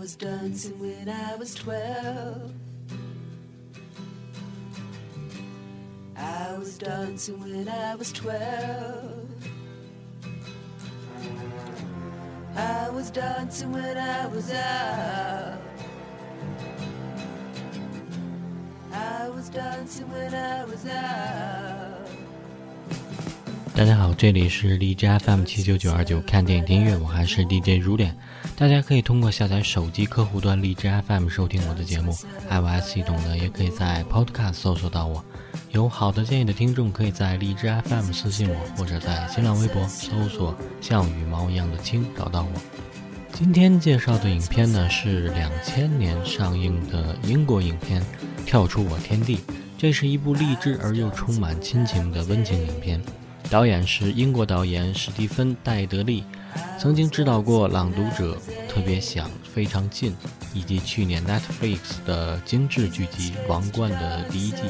was dancing when I was twelve. I was dancing when I was twelve. I was dancing when I was out. I was dancing when I was out. 大家好，这里是荔枝 FM 七九九二九，看电影听音乐，我还是 DJ 如脸。大家可以通过下载手机客户端荔枝 FM 收听我的节目，iOS 系统的也可以在 Podcast 搜索到我。有好的建议的听众，可以在荔枝 FM 私信我，或者在新浪微博搜索“像羽毛一样的青”找到我。今天介绍的影片呢，是两千年上映的英国影片《跳出我天地》，这是一部励志而又充满亲情的温情影片。导演是英国导演史蒂芬·戴德利，曾经指导过《朗读者》《特别想》《非常近》，以及去年 Netflix 的精致剧集《王冠》的第一季。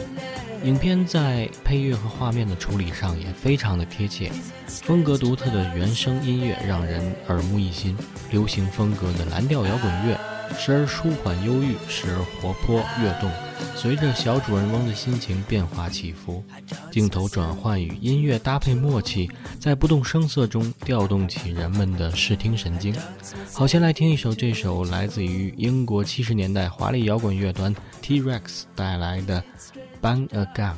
影片在配乐和画面的处理上也非常的贴切，风格独特的原声音乐让人耳目一新，流行风格的蓝调摇滚乐时而舒缓忧郁，时而活泼跃动，随着小主人翁的心情变化起伏，镜头转换与音乐搭配默契，在不动声色中调动起人们的视听神经。好，先来听一首这首来自于英国七十年代华丽摇滚乐团 T-Rex 带来的。Bang a gun,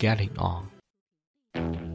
getting on.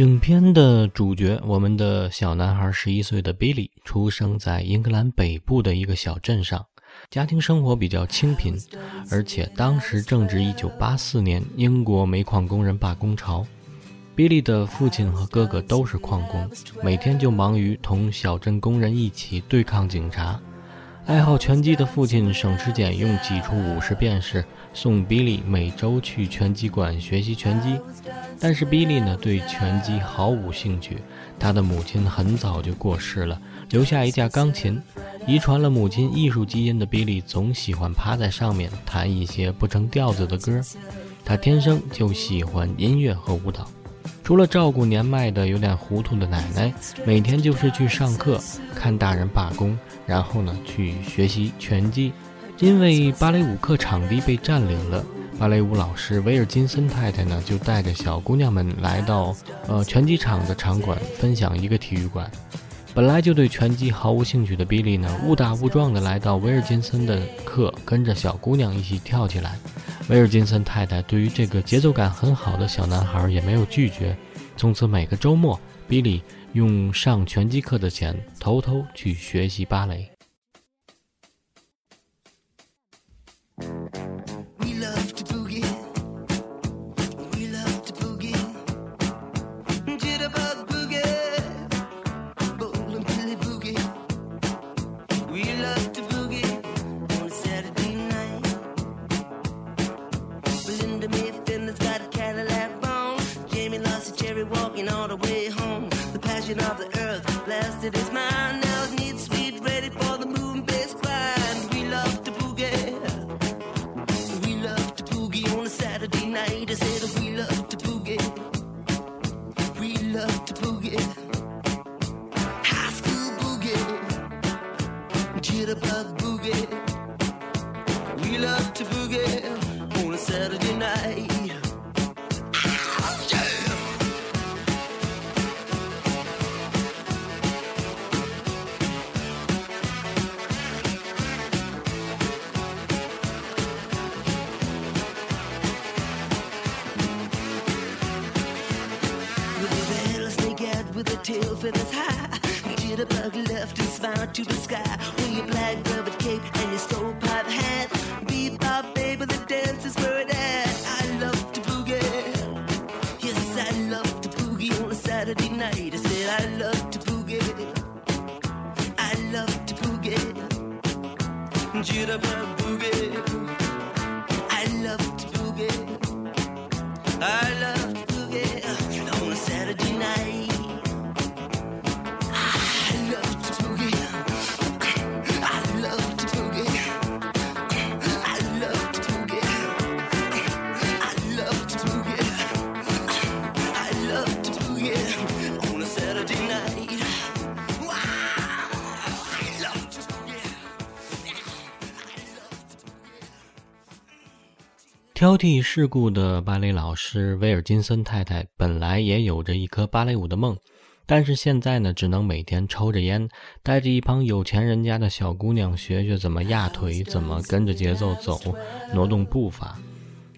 影片的主角，我们的小男孩十一岁的 Billy，出生在英格兰北部的一个小镇上，家庭生活比较清贫，而且当时正值一九八四年英国煤矿工人罢工潮。Billy 的父亲和哥哥都是矿工，每天就忙于同小镇工人一起对抗警察。爱好拳击的父亲省吃俭用挤出五十便士。送 Billy 每周去拳击馆学习拳击，但是 Billy 呢对拳击毫无兴趣。他的母亲很早就过世了，留下一架钢琴。遗传了母亲艺术基因的 Billy 总喜欢趴在上面弹一些不成调子的歌。他天生就喜欢音乐和舞蹈。除了照顾年迈的有点糊涂的奶奶，每天就是去上课、看大人罢工，然后呢去学习拳击。因为芭蕾舞课场地被占领了，芭蕾舞老师威尔金森太太呢就带着小姑娘们来到呃拳击场的场馆分享一个体育馆。本来就对拳击毫无兴趣的比利呢，误打误撞的来到威尔金森的课，跟着小姑娘一起跳起来。威尔金森太太对于这个节奏感很好的小男孩也没有拒绝。从此每个周末，比利用上拳击课的钱偷偷去学习芭蕾。to boogie. Feathers high. Jitterbug left and smiled to the sky. 挑剔世故的芭蕾老师威尔金森太太本来也有着一颗芭蕾舞的梦，但是现在呢，只能每天抽着烟，带着一帮有钱人家的小姑娘学学怎么压腿，怎么跟着节奏走，挪动步伐。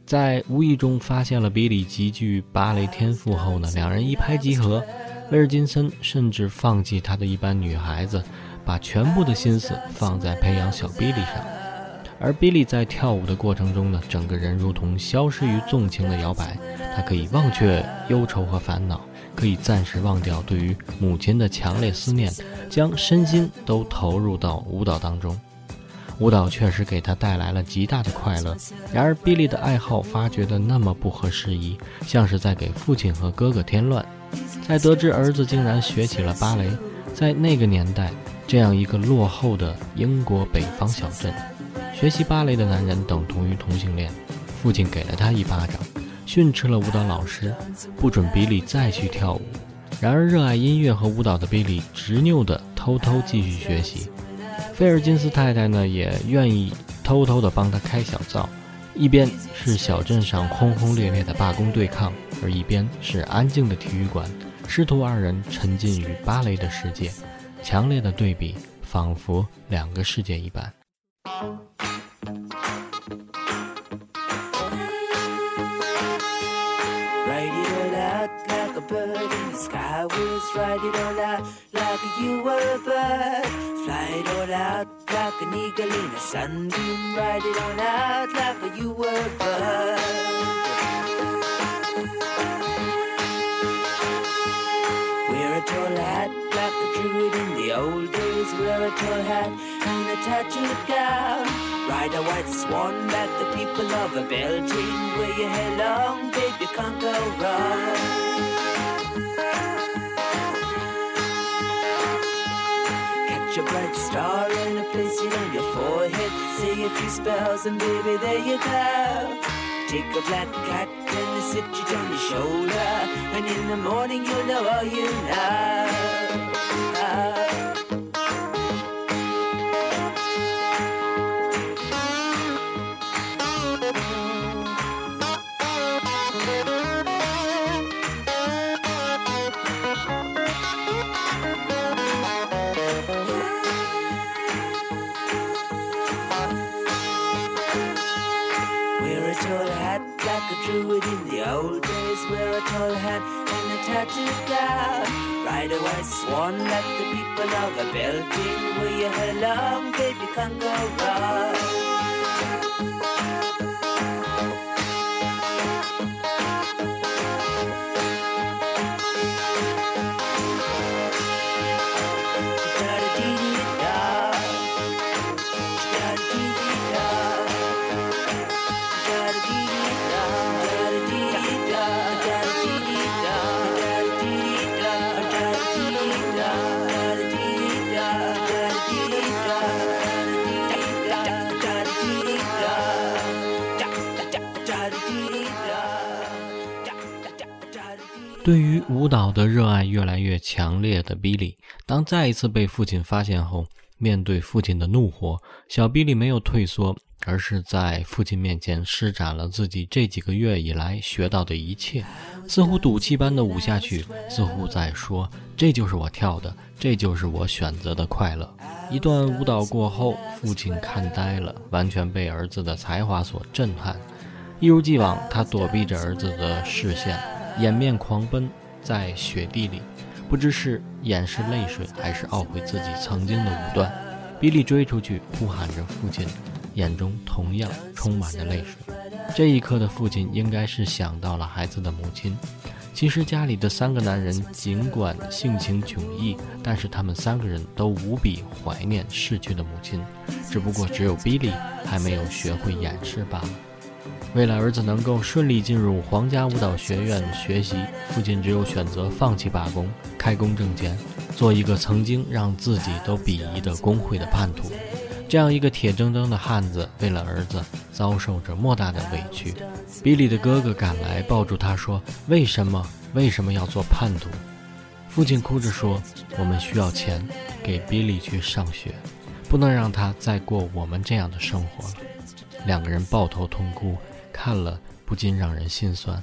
在无意中发现了比利极具芭蕾天赋后呢，两人一拍即合。威尔金森甚至放弃他的一般女孩子，把全部的心思放在培养小比利上。而 Billy 在跳舞的过程中呢，整个人如同消失于纵情的摇摆。他可以忘却忧愁和烦恼，可以暂时忘掉对于母亲的强烈思念，将身心都投入到舞蹈当中。舞蹈确实给他带来了极大的快乐。然而，Billy 的爱好发掘的那么不合时宜，像是在给父亲和哥哥添乱。在得知儿子竟然学起了芭蕾，在那个年代，这样一个落后的英国北方小镇。学习芭蕾的男人等同于同性恋。父亲给了他一巴掌，训斥了舞蹈老师，不准比利再去跳舞。然而，热爱音乐和舞蹈的比利执拗地偷偷继续学习。菲尔金斯太太呢，也愿意偷偷地帮他开小灶。一边是小镇上轰轰烈烈的罢工对抗，而一边是安静的体育馆。师徒二人沉浸于芭蕾的世界，强烈的对比，仿佛两个世界一般。Write it out like a bird in the I was riding all out like you were a bird. Fly it all out like an eagle in a sunbeam. Ride it all out like you were a bird. A tall hat like a druid in the old days. Wear a tall hat and a tattooed gown. Ride a white swan like the people of a Belgian. Wear your hair long, babe, you can't go wrong. Catch a bright star in a place you know your forehead. Say a few spells and baby, there you go. Take a black cat and sit it on your shoulder. And in the morning you'll know all you know. Old days. Wear a tall hat and a tattooed gown. Ride a white swan like the people of a Belgian. Wear your hair long, baby, can't go wrong. 对于舞蹈的热爱越来越强烈的比利，当再一次被父亲发现后，面对父亲的怒火，小比利没有退缩，而是在父亲面前施展了自己这几个月以来学到的一切，似乎赌气般的舞下去，似乎在说：“这就是我跳的，这就是我选择的快乐。”一段舞蹈过后，父亲看呆了，完全被儿子的才华所震撼。一如既往，他躲避着儿子的视线，掩面狂奔在雪地里，不知是掩饰泪水，还是懊悔自己曾经的武断。比利追出去，呼喊着父亲，眼中同样充满着泪水。这一刻的父亲应该是想到了孩子的母亲。其实家里的三个男人尽管性情迥异，但是他们三个人都无比怀念逝去的母亲，只不过只有比利还没有学会掩饰罢了。为了儿子能够顺利进入皇家舞蹈学院学习，父亲只有选择放弃罢工，开工挣钱，做一个曾经让自己都鄙夷的工会的叛徒。这样一个铁铮铮的汉子，为了儿子遭受着莫大的委屈。比利的哥哥赶来，抱住他说：“为什么？为什么要做叛徒？”父亲哭着说：“我们需要钱，给比利去上学，不能让他再过我们这样的生活了。”两个人抱头痛哭，看了不禁让人心酸。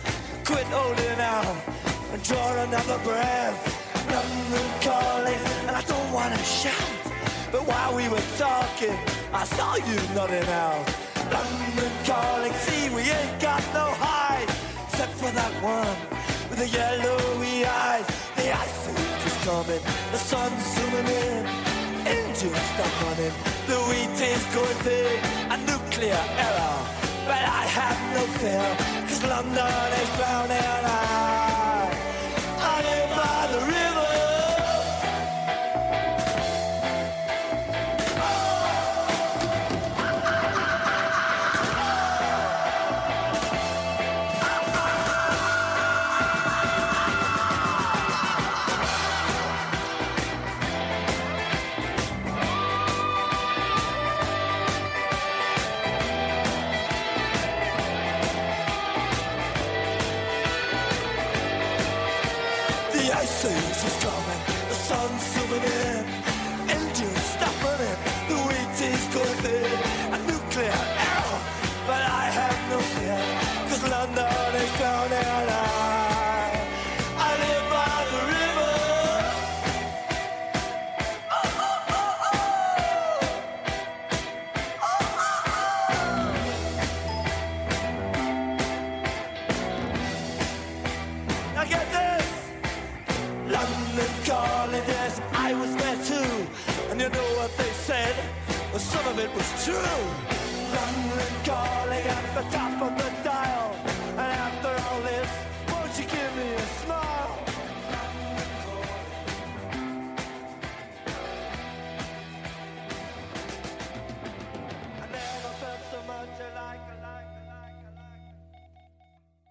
Quit holding out and draw another breath. London calling, and I don't wanna shout. But while we were talking, I saw you nodding out. London calling, see we ain't got no hide, except for that one with the yellowy eyes. The ice is coming, the sun's zooming in. Engines stop running, the wheat is going thick. A nuclear error, but I have no fear, London is drowning. I,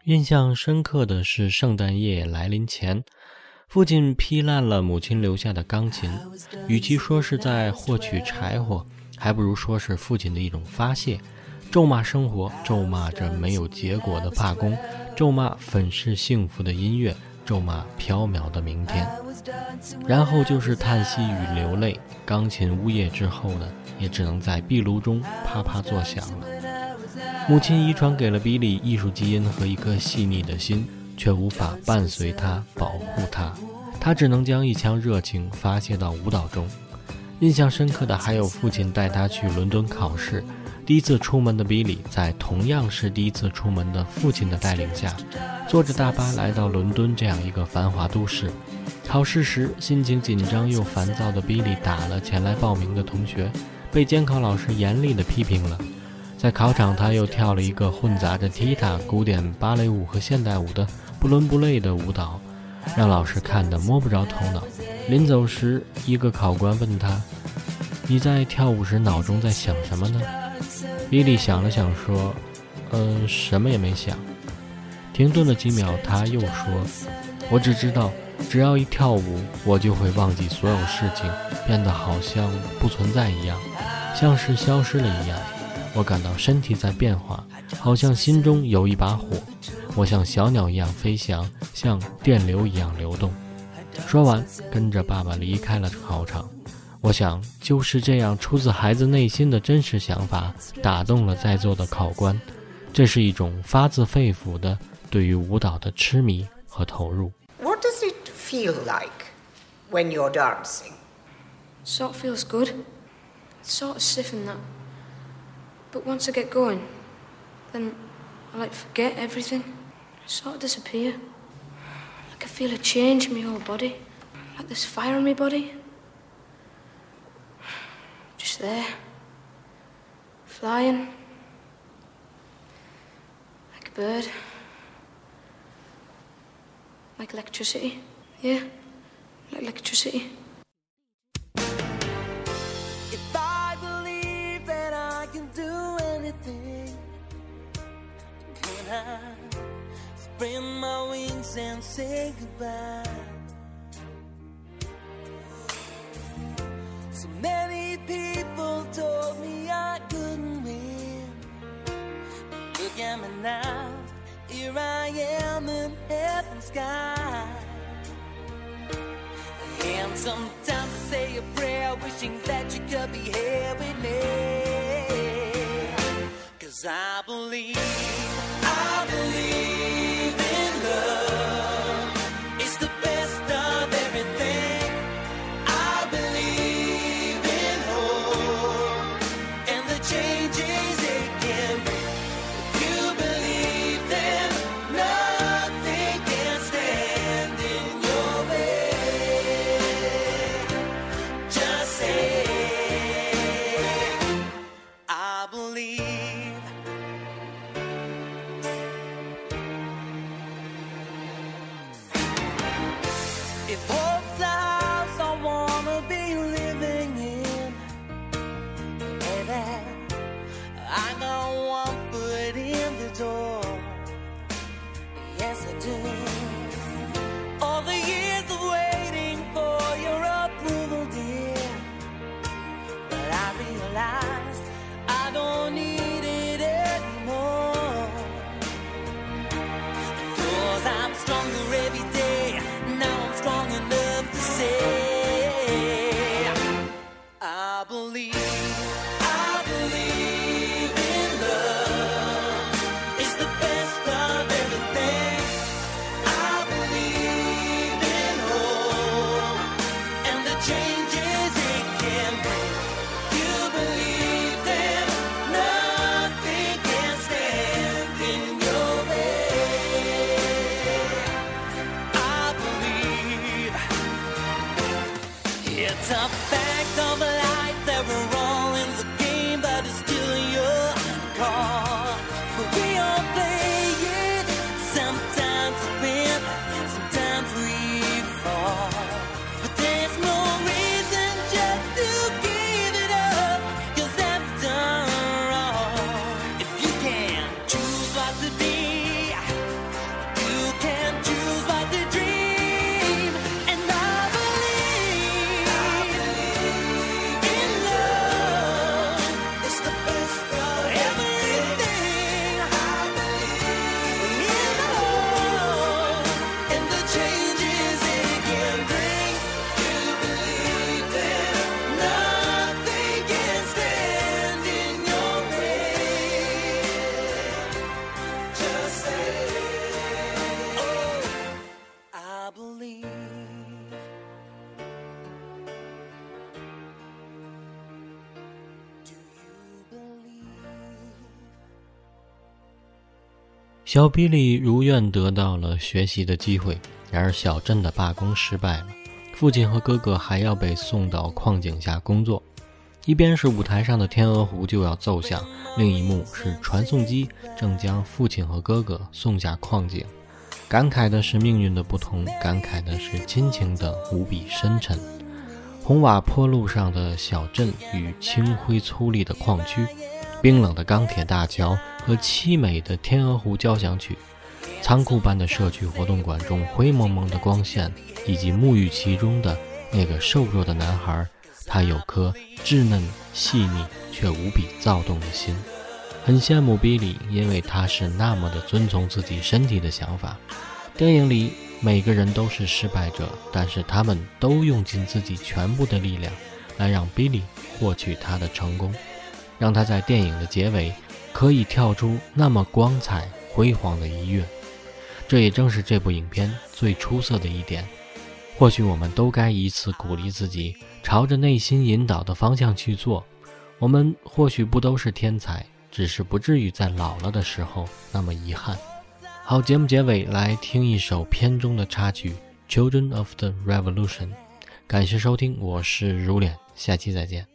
印象深刻的是圣诞夜来临前，父亲劈烂了母亲留下的钢琴。与其说是在获取柴火，还不如说是父亲的一种发泄，咒骂生活，咒骂着没有结果的罢工，咒骂粉饰幸福的音乐，咒骂缥缈的明天。然后就是叹息与流泪。钢琴呜咽之后呢，也只能在壁炉中啪啪作响了。母亲遗传给了比利艺术基因和一颗细腻的心，却无法伴随他、保护他。他只能将一腔热情发泄到舞蹈中。印象深刻的还有父亲带他去伦敦考试。第一次出门的比利，在同样是第一次出门的父亲的带领下，坐着大巴来到伦敦这样一个繁华都市。考试时，心情紧张又烦躁的比利打了前来报名的同学，被监考老师严厉地批评了。在考场，他又跳了一个混杂着踢踏、古典芭蕾舞和现代舞的不伦不类的舞蹈，让老师看得摸不着头脑。临走时，一个考官问他：“你在跳舞时脑中在想什么呢？”比利想了想说：“嗯，什么也没想。”停顿了几秒，他又说：“我只知道，只要一跳舞，我就会忘记所有事情，变得好像不存在一样，像是消失了一样。我感到身体在变化，好像心中有一把火。我像小鸟一样飞翔，像电流一样流动。”说完，跟着爸爸离开了考场。我想，就是这样出自孩子内心的真实想法，打动了在座的考官。这是一种发自肺腑的对于舞蹈的痴迷和投入。What does it feel like when you're dancing? Sort of feels good. It's sort of stiff and that. But once I get going, then I like forget everything. I sort of disappear. Like I feel a change in my whole body. Like there's fire in my body. Just there. Flying. Like a bird. Like electricity. Yeah. Like electricity. Spread my wings and say goodbye? So many people told me I couldn't win. But look at me now, here I am in heaven's sky. And sometimes I say a prayer wishing that you could be here with me. Cause I believe, before. 小比利如愿得到了学习的机会，然而小镇的罢工失败了，父亲和哥哥还要被送到矿井下工作。一边是舞台上的天鹅湖就要奏响，另一幕是传送机正将父亲和哥哥送下矿井。感慨的是命运的不同，感慨的是亲情的无比深沉。红瓦坡路上的小镇与青灰粗粝的矿区，冰冷的钢铁大桥和凄美的天鹅湖交响曲，仓库般的社区活动馆中灰蒙蒙的光线，以及沐浴其中的那个瘦弱的男孩，他有颗稚嫩细腻却无比躁动的心。很羡慕比利，因为他是那么的遵从自己身体的想法。电影里每个人都是失败者，但是他们都用尽自己全部的力量，来让比利获取他的成功，让他在电影的结尾可以跳出那么光彩辉煌的一跃。这也正是这部影片最出色的一点。或许我们都该以此鼓励自己，朝着内心引导的方向去做。我们或许不都是天才，只是不至于在老了的时候那么遗憾。好，节目结尾来听一首片中的插曲《Children of the Revolution》。感谢收听，我是如脸，下期再见。